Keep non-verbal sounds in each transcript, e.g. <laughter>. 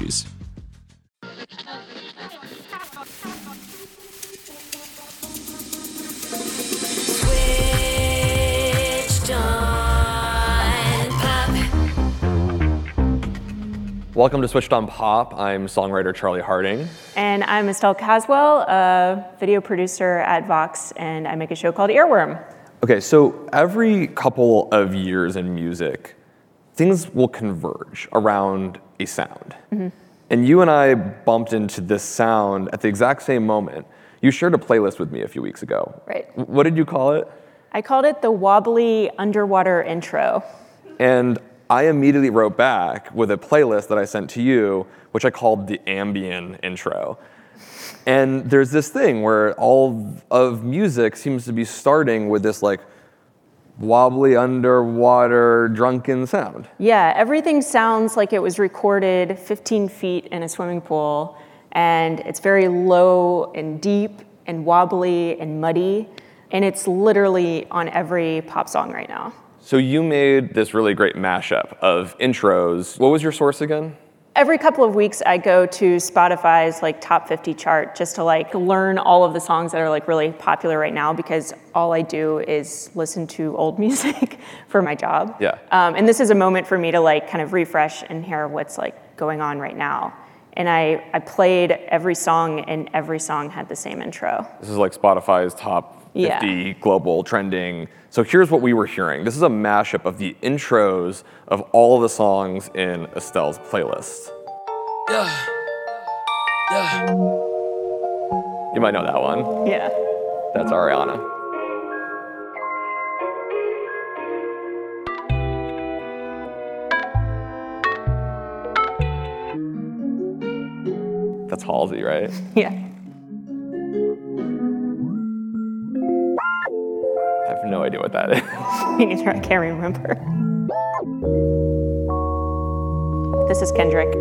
Switched. Welcome to Switched on Pop. I'm songwriter Charlie Harding. And I'm Estelle Caswell, a video producer at Vox, and I make a show called Earworm. Okay, so every couple of years in music, things will converge around a sound. And you and I bumped into this sound at the exact same moment. You shared a playlist with me a few weeks ago. Right. What did you call it? I called it the wobbly underwater intro. And I immediately wrote back with a playlist that I sent to you, which I called the ambient intro. And there's this thing where all of music seems to be starting with this like wobbly underwater drunken sound. Yeah, everything sounds like it was recorded 15 feet in a swimming pool, and it's very low and deep and wobbly and muddy, and it's literally on every pop song right now. So you made this really great mashup of intros. What was your source again? Every couple of weeks, I go to Spotify's like top 50 chart just to like learn all of the songs that are like really popular right now because all I do is listen to old <laughs> music for my job. Yeah. Um, and this is a moment for me to like kind of refresh and hear what's like going on right now. And I, I played every song, and every song had the same intro. This is like Spotify's top 50 global trending. So here's what we were hearing. This is a mashup of the intros of all of the songs in Estelle's playlist. Yeah. Yeah. You might know that one. Yeah. That's Ariana. That's Halsey, right? Yeah. Me neither, I can't remember. This is Kendrick.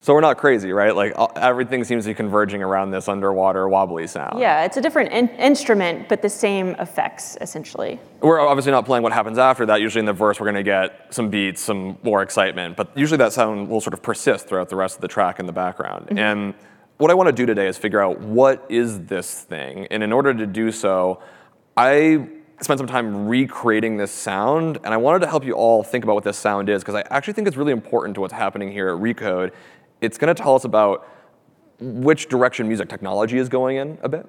So we're not crazy, right? Like everything seems to be converging around this underwater wobbly sound. Yeah, it's a different in- instrument, but the same effects essentially. We're obviously not playing what happens after that. Usually in the verse, we're going to get some beats, some more excitement, but usually that sound will sort of persist throughout the rest of the track in the background. Mm-hmm. And what I want to do today is figure out what is this thing. And in order to do so, I spent some time recreating this sound, and I wanted to help you all think about what this sound is because I actually think it's really important to what's happening here at Recode. It's going to tell us about which direction music technology is going in a bit.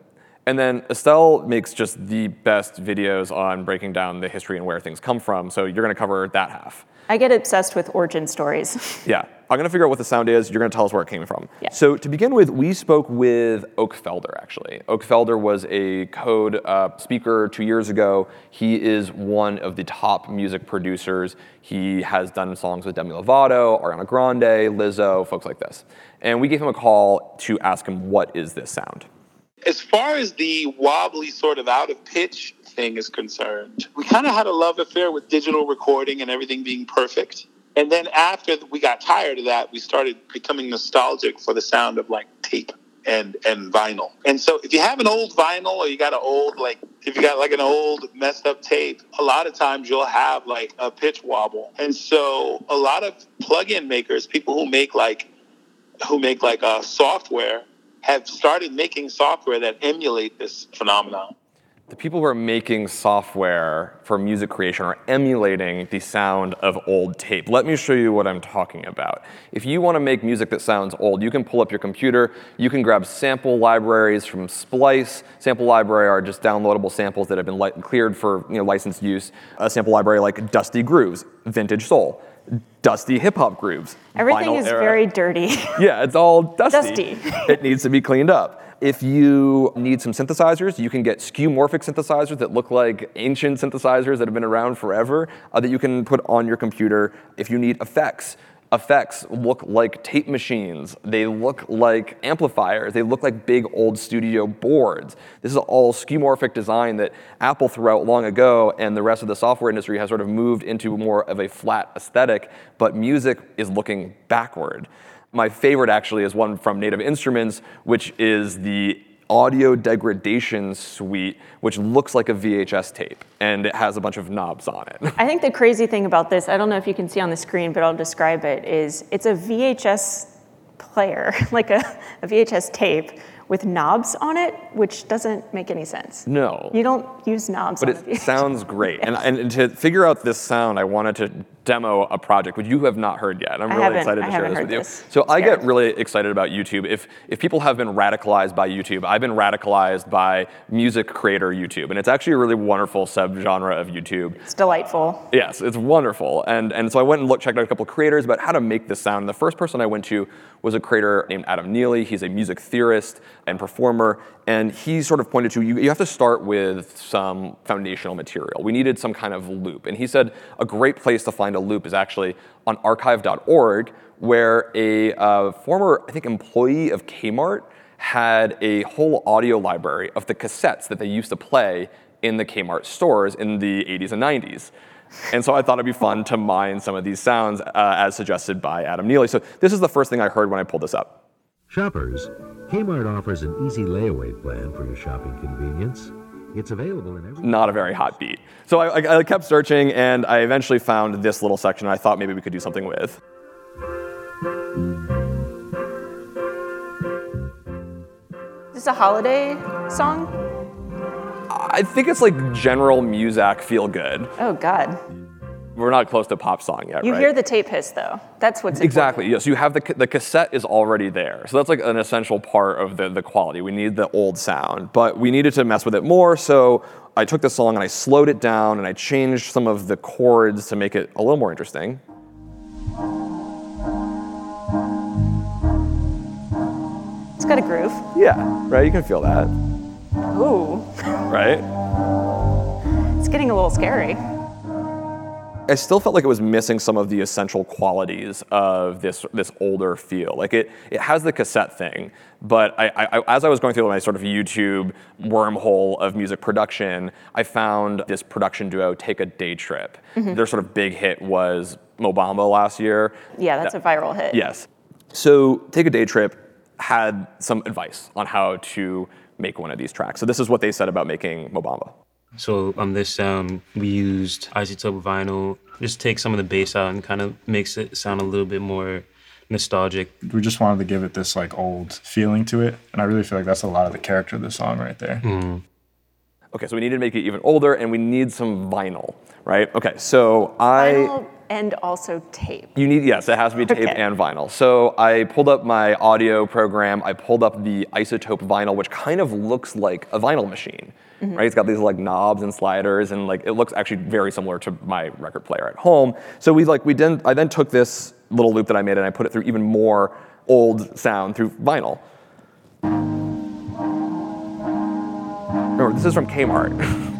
And then Estelle makes just the best videos on breaking down the history and where things come from. So you're going to cover that half. I get obsessed with origin stories. Yeah. I'm going to figure out what the sound is. You're going to tell us where it came from. Yeah. So to begin with, we spoke with Oak Felder, actually. Oak Felder was a code uh, speaker two years ago. He is one of the top music producers. He has done songs with Demi Lovato, Ariana Grande, Lizzo, folks like this. And we gave him a call to ask him, what is this sound? as far as the wobbly sort of out of pitch thing is concerned, we kind of had a love affair with digital recording and everything being perfect. And then after we got tired of that, we started becoming nostalgic for the sound of like tape and and vinyl. And so if you have an old vinyl or you got an old like if you got like an old messed up tape, a lot of times you'll have like a pitch wobble. And so a lot of plug-in makers, people who make like who make like uh, software have started making software that emulate this phenomenon. The people who are making software for music creation are emulating the sound of old tape. Let me show you what I'm talking about. If you want to make music that sounds old, you can pull up your computer, you can grab sample libraries from Splice. Sample library are just downloadable samples that have been li- cleared for you know, licensed use. A sample library like Dusty Grooves, Vintage Soul, Dusty Hip Hop Grooves. Everything is era. very dirty. <laughs> Yeah, it's all dusty. Dusty. <laughs> it needs to be cleaned up. If you need some synthesizers, you can get skeuomorphic synthesizers that look like ancient synthesizers that have been around forever uh, that you can put on your computer. If you need effects, effects look like tape machines. They look like amplifiers. They look like big old studio boards. This is all skeuomorphic design that Apple threw out long ago, and the rest of the software industry has sort of moved into more of a flat aesthetic, but music is looking backward. My favorite actually is one from Native Instruments, which is the audio degradation suite, which looks like a VHS tape, and it has a bunch of knobs on it. I think the crazy thing about this, I don't know if you can see on the screen, but I'll describe it, is it's a VHS player, <laughs> like a, a VHS tape with knobs on it, which doesn't make any sense. No. You don't use knobs But on a it sounds <laughs> great. And, and to figure out this sound, I wanted to demo a project which you have not heard yet. I'm I really excited to I share this with you. this. So I get really excited about YouTube. If if people have been radicalized by YouTube, I've been radicalized by music creator YouTube. And it's actually a really wonderful subgenre of YouTube. It's delightful. Yes, it's wonderful. And, and so I went and looked, checked out a couple of creators about how to make this sound. And the first person I went to was a creator named Adam Neely. He's a music theorist and performer. And he sort of pointed to you, you have to start with some foundational material. We needed some kind of loop. And he said a great place to find a loop is actually on archive.org, where a uh, former, I think, employee of Kmart had a whole audio library of the cassettes that they used to play in the Kmart stores in the 80s and 90s. And so I thought it'd be fun to mine some of these sounds uh, as suggested by Adam Neely. So this is the first thing I heard when I pulled this up. Shoppers, Kmart offers an easy layaway plan for your shopping convenience. It's available in every. Not a very hot beat. So I, I, I kept searching and I eventually found this little section I thought maybe we could do something with. Is this a holiday song? I think it's like general Muzak feel good. Oh, God. We're not close to pop song yet, You right? hear the tape hiss, though. That's what's Exactly. Yes, you have the the cassette is already there, so that's like an essential part of the the quality. We need the old sound, but we needed to mess with it more. So I took the song and I slowed it down and I changed some of the chords to make it a little more interesting. It's got a groove. Yeah, right. You can feel that, Ooh, right? it's getting a little scary. I still felt like it was missing some of the essential qualities of this this older feel. Like it it has the cassette thing, but I, I, as I was going through my sort of YouTube wormhole of music production, I found this production duo Take a Daytrip. Mm-hmm. Their sort of big hit was Mo Bamba last year. Yeah, that's a viral hit. Yes. So Take a Daytrip had some advice on how to make one of these tracks. So this is what they said about making Mo Bamba. So on this sound, we used iZotope vinyl. Just take some of the bass out and kind of makes it sound a little bit more nostalgic. we just wanted to give it this like old feeling to it and i really feel like that's a lot of the character of the song right there mm-hmm. Okay, so we need to make it even older, and we need some vinyl, right? Okay, so I. Vinyl and also tape. You need, yes, it has to be tape Okay. and vinyl. So I pulled up my audio program, I pulled up the iZotope vinyl, which kind of looks like a vinyl machine, mm-hmm. right? It's got these like knobs and sliders, and like it looks actually very similar to my record player at home. So we like, we didn't, I then took this little loop that I made and I put it through even more old sound through vinyl. Remember, this is from Kmart. <laughs>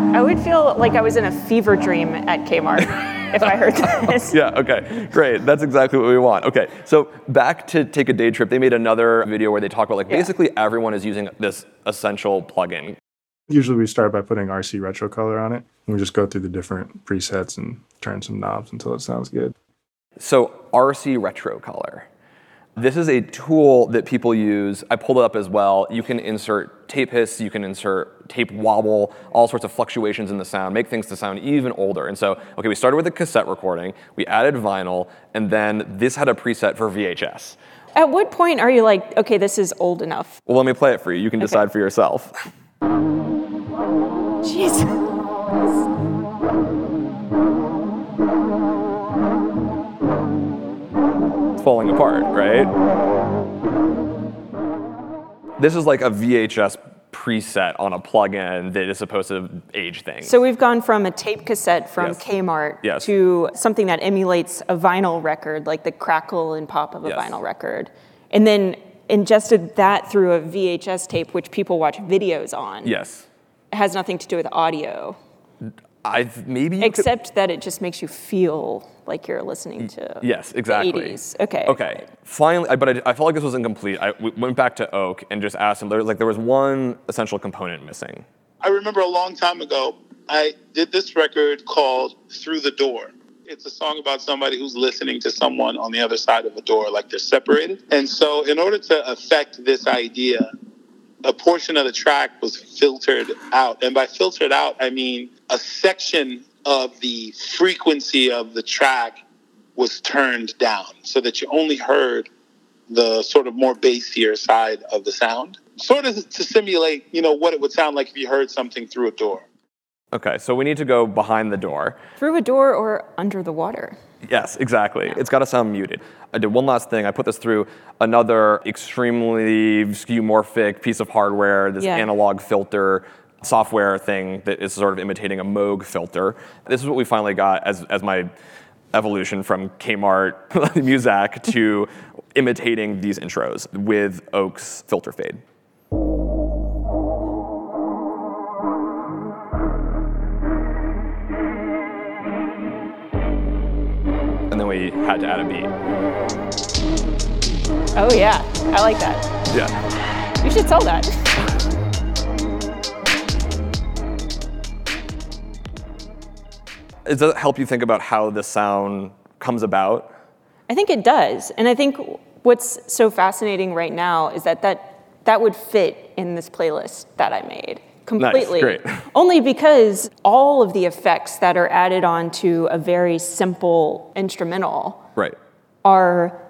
I would feel like I was in a fever dream at Kmart <laughs> if I heard this. <laughs> Yeah, okay, great. That's exactly what we want. Okay, so back to Take a Daytrip, they made another video where they talk about like Yeah. basically everyone is using this essential plugin. usually we start by putting rc retro color on it and we just go through the different presets and turn some knobs until it sounds good So RC Retro Color. This is a tool that people use. I pulled it up as well. You can insert tape hiss, you can insert tape wobble, all sorts of fluctuations in the sound, make things to sound even older. And so, okay, we started with a cassette recording, we added vinyl, and then this had a preset for VHS. At what point are you like, okay, this is old enough? Well, let me play it for you. You can decide for yourself. Jeez. Falling apart, right? This is like a VHS preset on a plugin that is supposed to age things. So we've gone from a tape cassette from Yes. Kmart Yes. to something that emulates a vinyl record, like the crackle and pop of a Yes. vinyl record, and then ingested that through a VHS tape, which people watch videos on. yes. It has nothing to do with audio. I've maybe you could- Except that it just makes you feel like you're listening to Yes, the exactly. 80s. Okay. Okay. Finally, I- but I, I felt like this was incomplete. I we went back to Oak and just asked him. There like there was one essential component missing. I remember a long time ago, I did this record called Through the Door. It's a song about somebody who's listening to someone on the other side of a door, like they're separated. And so, in order to affect this idea, a portion of the track was filtered out. And by filtered out, I mean a section of the frequency of the track was turned down so that you only heard the sort of more bassier side of the sound, sort of to simulate, you know, what it would sound like if you heard something through a door. Okay, so we need to go behind the door. Through a door or under the water. Yes, exactly. It's got to sound muted. I did one last thing. I put this through another extremely skeuomorphic piece of hardware, this Yeah. analog filter software thing that is sort of imitating a Moog filter. This is what we finally got as, as my evolution from Kmart <laughs> Muzak to <laughs> imitating these intros with Oak's filter fade. We had to add a beat. Oh, yeah. I like that. Yeah. You should sell that. Does that help you think about how the sound comes about? I think it does. And I think what's so fascinating right now is that that, that would fit in this playlist that I made completely. great. Only because all of the effects that are added on to a very simple instrumental Right. are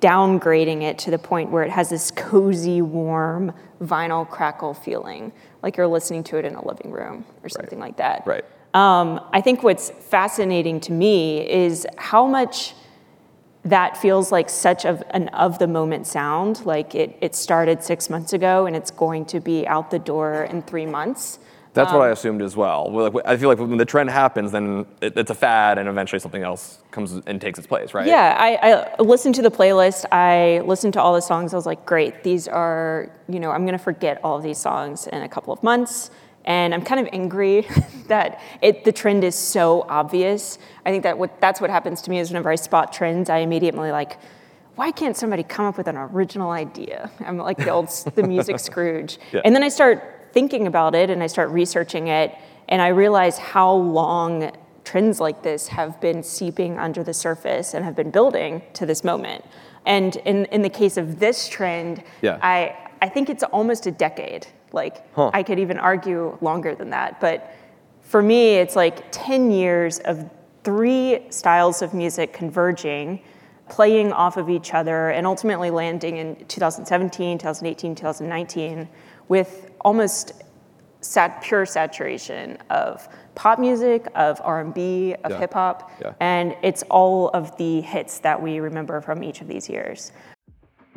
downgrading it to the point where it has this cozy, warm vinyl crackle feeling, like you're listening to it in a living room or something like that. Right. Um, I think what's fascinating to me is how much that feels like such of an of the moment sound. Like it, it started six months ago and it's going to be out the door in three months. That's what I um, assumed as well. Well, I feel like when the trend happens, then it, it's a fad, and eventually something else comes and takes its place, right? Yeah, I, I listened to the playlist. I listened to all the songs. I was like, great, these are, you know, I'm going to forget all of these songs in a couple of months. And I'm kind of angry <laughs> that it, the trend is so obvious. I think that what, that's what happens to me is whenever I spot trends, I immediately like, why can't somebody come up with an original idea? I'm like the old <laughs> the music Scrooge. Yeah. And then I start thinking about it and I start researching it, and I realize how long trends like this have been seeping under the surface and have been building to this moment. And in, in the case of this trend, Yeah. I, I think it's almost a decade. Like, Huh. I could even argue longer than that. But for me, it's like 10 years of three styles of music converging, playing off of each other, and ultimately landing in 2017, 2018, 2019 with almost sat, pure saturation of pop music, of R&B, of Yeah. hip hop, Yeah. and it's all of the hits that we remember from each of these years.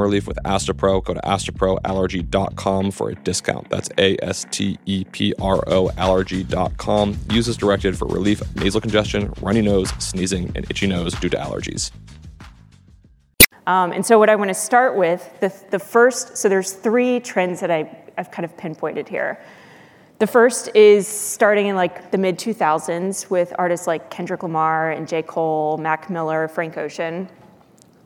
relief with Astepro. Go to asteproallergy.com for a discount. That's A S T E P R O allergy.com. Use as directed for relief of nasal congestion, runny nose, sneezing, and itchy nose due to allergies. Um, and so what I want to start with, the, the first, so there's three trends that I, I've kind of pinpointed here. The first is starting in like the mid 2000s with artists like Kendrick Lamar and J. Cole, Mac Miller, Frank Ocean,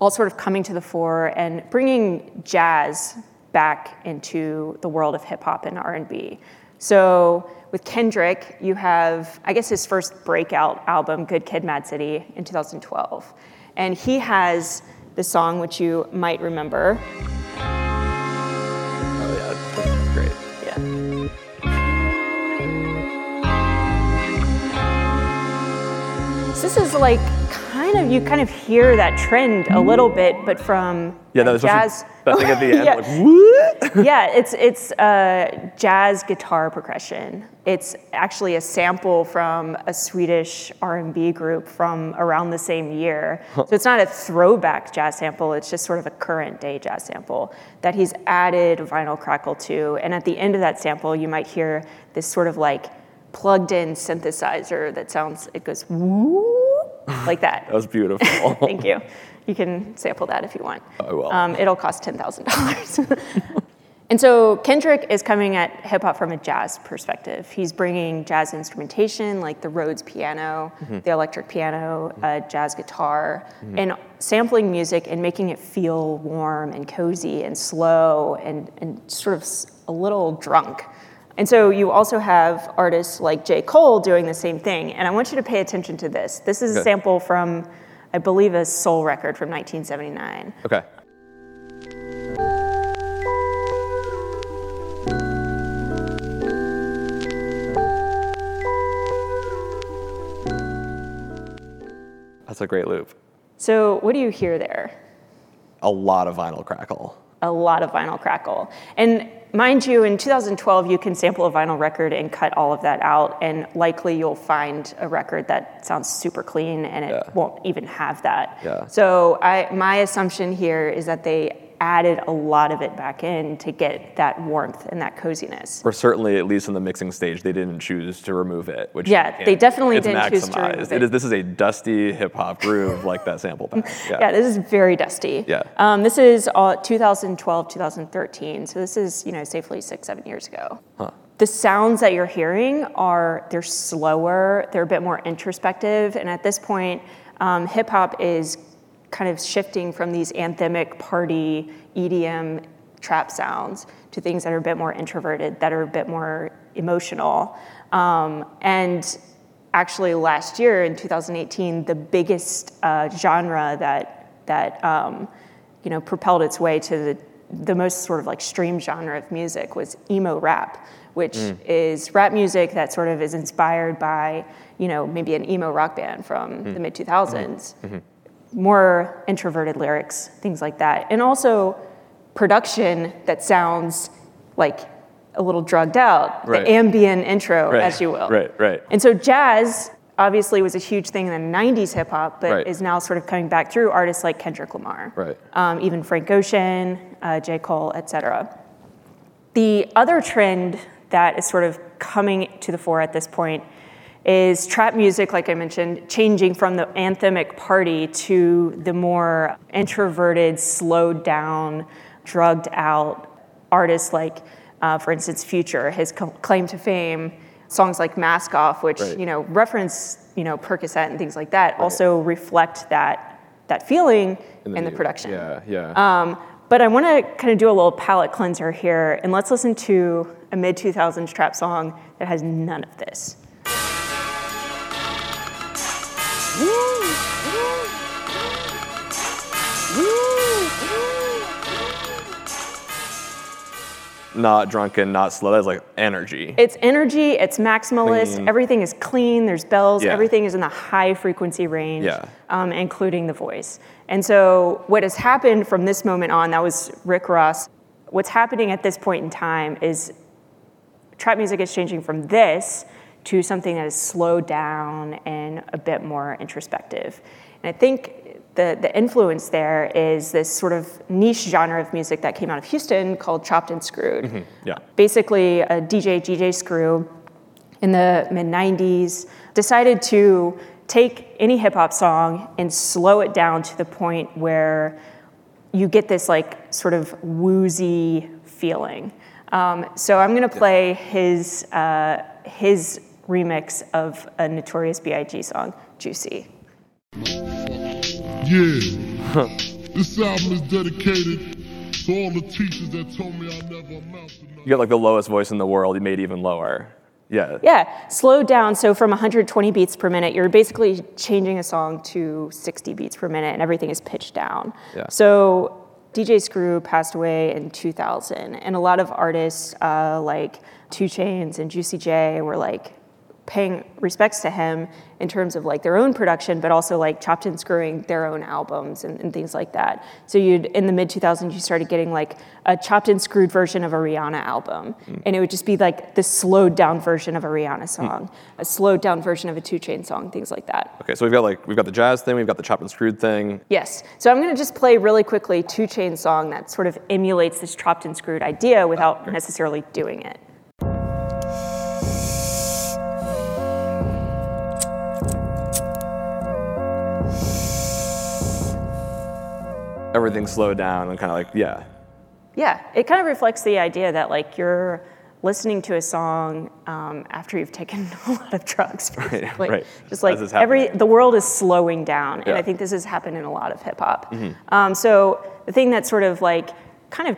all sort of coming to the fore and bringing jazz back into the world of hip hop and R&B. So with Kendrick, you have I guess his first breakout album, Good Kid, Mad City, in 2012, and he has the song which you might remember. Oh yeah, that's great. Yeah. This is like kind of you kind of hear that trend a little bit, but from Yeah, that was jazz. that thing at the <laughs> end, yeah. like, what? <laughs> yeah, it's it's uh, jazz guitar progression. It's actually a sample from a Swedish R&B group from around the same year. So it's not a throwback jazz sample. It's just sort of a current day jazz sample that he's added vinyl crackle to. And at the end of that sample, you might hear this sort of like plugged-in synthesizer that sounds. It goes woo <laughs> like that. That was beautiful. <laughs> Thank you. You can sample that if you want. I will. Um, it'll cost ten thousand dollars. <laughs> and so Kendrick is coming at hip hop from a jazz perspective. He's bringing jazz instrumentation like the Rhodes piano, the electric piano, uh, jazz guitar, and sampling music and making it feel warm and cozy and slow and, and sort of a little drunk. And so you also have artists like J. Cole doing the same thing. And I want you to pay attention to this. This is a Okay. sample from, I believe, a soul record from 1979. okay. That's a great loop. So what do you hear there? A lot of vinyl crackle. A lot of vinyl crackle. And mind you, in 2012, you can sample a vinyl record and cut all of that out, and likely you'll find a record that sounds super clean and it Yeah. won't even have that. Yeah. So I, my assumption here is that they added a lot of it back in to get that warmth and that coziness. Or certainly, at least in the mixing stage, they didn't choose to remove it. Which Yeah, they definitely it's didn't choose to maximized. remove It it. is, this is a dusty hip hop groove <laughs> like that sample pack. Yeah. Yeah, this is very dusty. Yeah. Um, this is uh, 2012, 2013. So this is, you know, safely six, seven years ago. The sounds that you're hearing are, they're slower, they're a bit more introspective. And at this point, um, hip hop is kind of shifting from these anthemic party EDM trap sounds to things that are a bit more introverted, that are a bit more emotional. Um, and actually last year in 2018, the biggest uh, genre that that um, you know propelled its way to the the most sort of like stream genre of music was emo rap, which is rap music that sort of is inspired by you know maybe an emo rock band from the mid 2000s. More introverted lyrics, things like that, and also production that sounds like a little drugged out, Right. the ambient intro, Right. as you will. Right, right. And so jazz obviously was a huge thing in the 90s hip hop, but Right. is now sort of coming back through artists like Kendrick Lamar, Right. um, even Frank Ocean, uh, J. Cole, et cetera. The other trend that is sort of coming to the fore at this point is trap music, like I mentioned, changing from the anthemic party to the more introverted, slowed down, drugged out artists like, uh, for instance, Future, his claim to fame, songs like Mask Off, which, Right. you know, reference, you know, Percocet and things like that, also reflect that, that feeling in the, new- production. Yeah, yeah. Um, but I want to kind of do a little palate cleanser here, and let's listen to a mid 2000s trap song that has none of this. Not drunken, not slow. That's like energy. It's energy, it's maximalist, Clean. everything is clean, there's bells, Yeah. everything is in the high frequency range, Yeah. um, including the voice. And so, what has happened from this moment on, that was Rick Ross. What's happening at this point in time is trap music is changing from this to something that is slowed down and a bit more introspective. And I think the, the influence there is this sort of niche genre of music that came out of Houston called Chopped and Screwed. yeah. Basically, a DJ, GJ Screw, in the mid 90s, decided to take any hip hop song and slow it down to the point where you get this like sort of woozy feeling. Um, so I'm gonna play his uh, his remix of a Notorious B.I.G. song, "Juicy." Yeah. this album is dedicated to all the teachers that told me I never amount to nothing. You got like the lowest voice in the world. You made it even lower. Yeah. Yeah, slowed down. So from 120 beats per minute, you're basically changing a song to 60 beats per minute, and everything is pitched down. Yeah. So DJ Screw passed away in 2000, and a lot of artists uh, like 2 Chainz and Juicy J were like paying respects to him in terms of like their own production, but also like chopped and screwing their own albums and, and things like that. So you'd in the mid 2000s, you started getting like a chopped and screwed version of a Rihanna album, mm. and it would just be like the slowed down version of a Rihanna mm. song, a slowed down version of a Two Chain song, things like that. Okay, so we've got like we've got the jazz thing, we've got the chopped and screwed thing. Yes. So I'm going to just play really quickly Two Chain song that sort of emulates this chopped and screwed idea ah, without necessarily doing it. Everything's slowed down and kind of like yeah. Yeah, it kind of reflects the idea that like you're listening to a song um, after you've taken <laughs> a lot of drugs. <laughs> basically. right. Just like every the world is slowing down, and Yeah. I think this has happened in a lot of hip hop. Mm-hmm. Um, so the thing that's sort of like kind of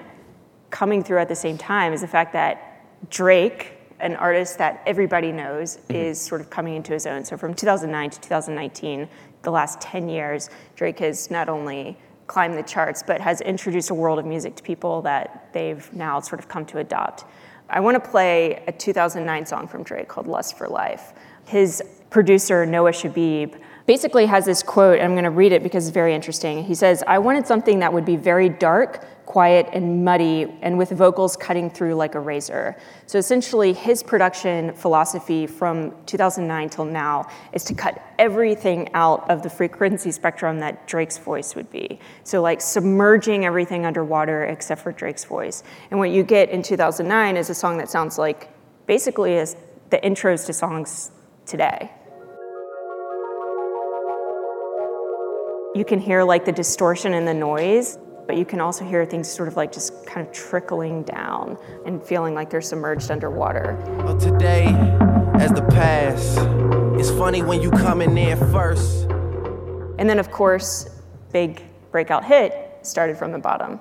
coming through at the same time is the fact that Drake, an artist that everybody knows, Mm-hmm. is sort of coming into his own. So from 2009 to 2019, the last 10 years, Drake has not only climbed the charts, but has introduced a world of music to people that they've now sort of come to adopt. I want to play a 2009 song from Drake called Lust for Life. His producer, Noah Shebib, basically has this quote, and I'm going to read it because it's very interesting. He says, I wanted something that would be very dark, quiet, and muddy, and with vocals cutting through like a razor. So essentially, his production philosophy from 2009 till now is to cut everything out of the frequency spectrum that Drake's voice would be. So, like submerging everything underwater except for Drake's voice. And what you get in 2009 is a song that sounds like basically as the intros to songs today. You can hear like the distortion and the noise, but you can also hear things sort of like just kind of trickling down and feeling like they're submerged underwater. of today as the past. It's funny when you coming in there first. And then, of course, big breakout hit started from the bottom.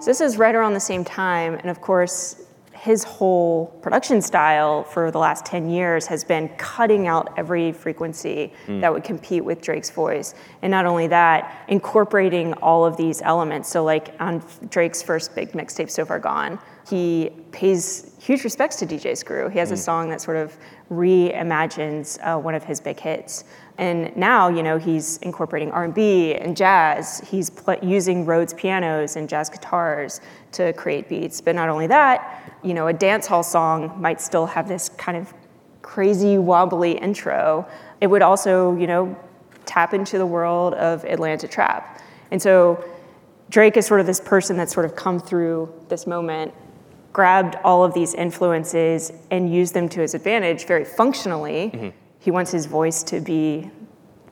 So this is right around the same time, and of course, his whole production style for the last 10 years has been cutting out every frequency that would compete with Drake's voice. And not only that, incorporating all of these elements. So, like on Drake's first big mixtape, So Far Gone, he pays huge respects to DJ Screw. He has a song that sort of reimagines uh, one of his big hits. And now, you know, he's incorporating R&B and jazz. He's pl- using Rhodes pianos and jazz guitars to create beats. But not only that, you know, a dance hall song might still have this kind of crazy wobbly intro. It would also, you know, tap into the world of Atlanta trap. And so Drake is sort of this person that's sort of come through this moment, grabbed all of these influences and used them to his advantage very functionally. Mm-hmm. He wants his voice to be,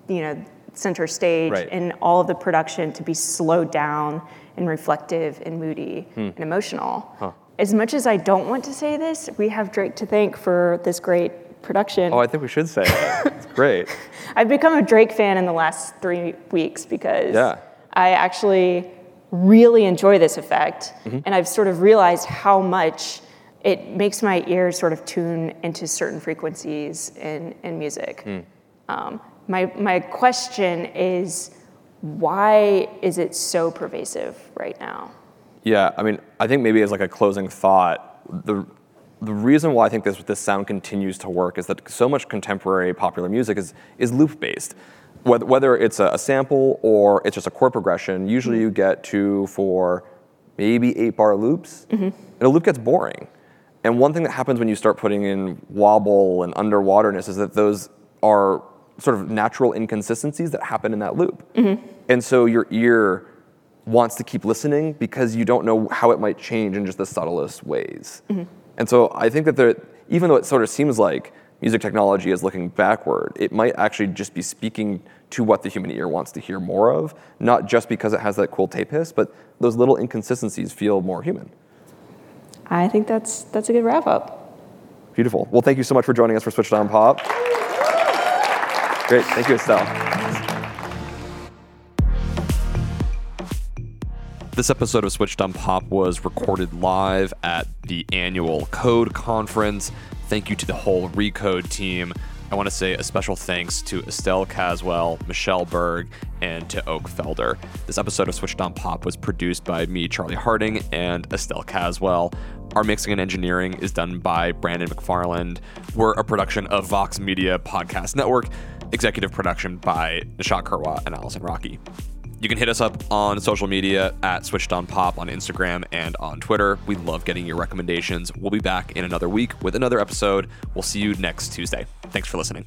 you know, center stage Right. and all of the production to be slowed down and reflective and moody and emotional. As much as I don't want to say this, we have Drake to thank for this great production. Oh, I think we should say it. It's great. <laughs> I've become a Drake fan in the last three weeks because Yeah. I actually really enjoy this effect. Mm-hmm. And I've sort of realized how much it makes my ears sort of tune into certain frequencies in, in music. Hmm. Um, my, my question is why is it so pervasive right now? Yeah, I mean, I think maybe as like a closing thought, the the reason why I think this this sound continues to work is that so much contemporary popular music is is loop based. Whether, whether it's a, a sample or it's just a chord progression, usually you get two, four, maybe eight bar loops, and a loop gets boring. And one thing that happens when you start putting in wobble and underwaterness is that those are sort of natural inconsistencies that happen in that loop. Mm-hmm. And so your ear wants to keep listening because you don't know how it might change in just the subtlest ways. Mm-hmm. And so I think that there, even though it sort of seems like music technology is looking backward, it might actually just be speaking to what the human ear wants to hear more of, not just because it has that cool tape hiss, but those little inconsistencies feel more human. I think that's, that's a good wrap up. Beautiful. Well, thank you so much for joining us for Switched On Pop. Great. Thank you, Estelle. This episode of Switched on Pop was recorded live at the annual Code Conference. Thank you to the whole Recode team. I want to say a special thanks to Estelle Caswell, Michelle Berg, and to Oak Felder. This episode of Switched on Pop was produced by me, Charlie Harding, and Estelle Caswell. Our mixing and engineering is done by Brandon McFarland. We're a production of Vox Media Podcast Network, executive production by Nishat Kurwa and Allison Rocky. You can hit us up on social media at Switched on Pop on Instagram and on Twitter. We love getting your recommendations. We'll be back in another week with another episode. We'll see you next Tuesday. Thanks for listening.